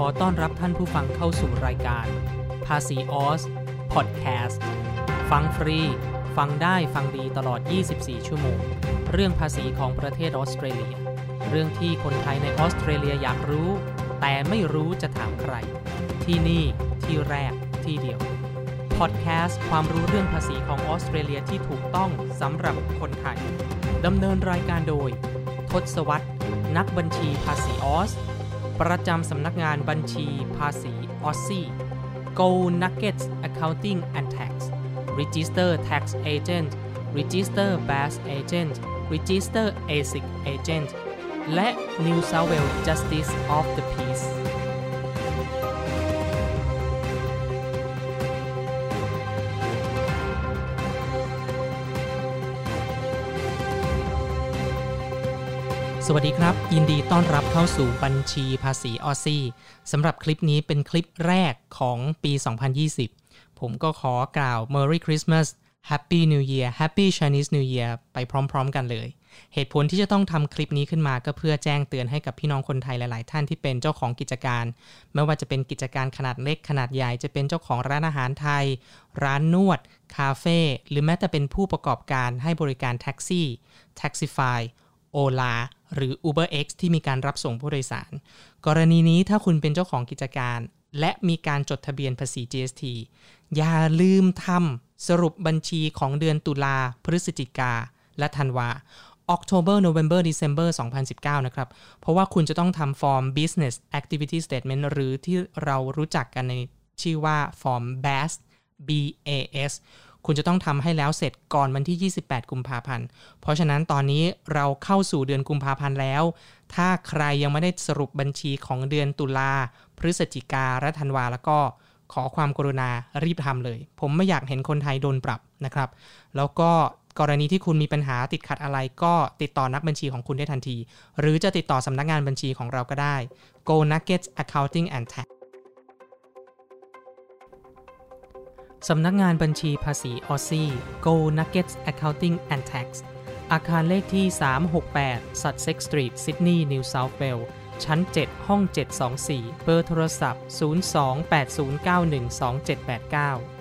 ขอต้อนรับท่านผู้ฟังเข้าสู่รายการ ภาษีออสพอดแคสต์ฟังฟรี ฟังได้ฟังดีตลอด 24 ชั่วโมง เรื่องภาษีของประเทศออสเตรเลีย เรื่องที่คนไทยในออสเตรเลียอยากรู้ แต่ไม่รู้จะถามใคร ที่นี่ที่แรกที่เดียวพอดแคสต์ความรู้เรื่องภาษีของออสเตรเลียที่ถูกต้องสำหรับคนไทยดำเนินรายการโดย ทศวรรษนักบัญชีภาษีออส ประจำสำนักงานบัญชีภาษีออสซี่ Go Nuggets Accounting and Tax Register Tax Agent Register Bass Agent Register ASIC Agent และ New South Wales Justice of the Peace สวัสดีครับ ยินดีต้อนรับเข้าสู่บัญชีภาษีออซซี่สำหรับคลิปนี้เป็นคลิปแรกของปี 2020 ผมก็ขอกล่าว Merry Christmas Happy New Year Happy Chinese New Year ไปพร้อม ๆ กันเลย เหตุผลที่จะต้องทำคลิปนี้ขึ้นมาก็เพื่อแจ้งเตือนให้กับพี่น้องคนไทยหลาย ๆ ท่านที่เป็นเจ้าของกิจการ ไม่ว่าจะเป็นกิจการขนาดเล็กขนาดใหญ่จะเป็นเจ้าของร้านอาหารไทย ร้านนวด คาเฟ่หรือแม้แต่เป็นผู้ประกอบการให้บริการแท็กซี่ Taxify โอลา หรือ UberX ที่มีการรับส่งผู้โดยสาร กรณีนี้ถ้าคุณเป็นเจ้าของกิจการ และมีการจดทะเบียนภาษี GST อย่าลืมทำสรุปบัญชีของเดือนตุลาพฤศจิกา และธันวา October November December 2019 นะครับ เพราะว่าคุณจะต้องทำฟอร์ม Business Activity Statement หรือที่เรารู้จักกันในชื่อว่าฟอร์ม BAS BAS คุณจะต้องทำให้แล้วเสร็จก่อนวันที่ 28 กุมภาพันธ์ เพราะฉะนั้นตอนนี้เราเข้าสู่เดือนกุมภาพันธ์แล้ว ถ้าใครยังไม่ได้สรุปบัญชีของเดือนตุลา พฤศจิกาและธันวาแล้วก็ขอความกรุณารีบทำเลย ผมไม่อยากเห็นคนไทยโดนปรับนะครับ แล้วก็กรณีที่คุณมีปัญหาติดขัดอะไรก็ติดต่อนักบัญชีของคุณได้ทันที หรือจะติดต่อสำนักงานบัญชีของเราก็ได้ Go Nuggets Accounting and Tax สำนักงานบัญชีภาษีออซซี่ Go Nuggets Accounting and Tax อาคารเลขที่ 368 Sussex Street Sydney New South Wales ชั้น 7 ห้อง 724 เบอร์โทรศัพท์ 028091278 9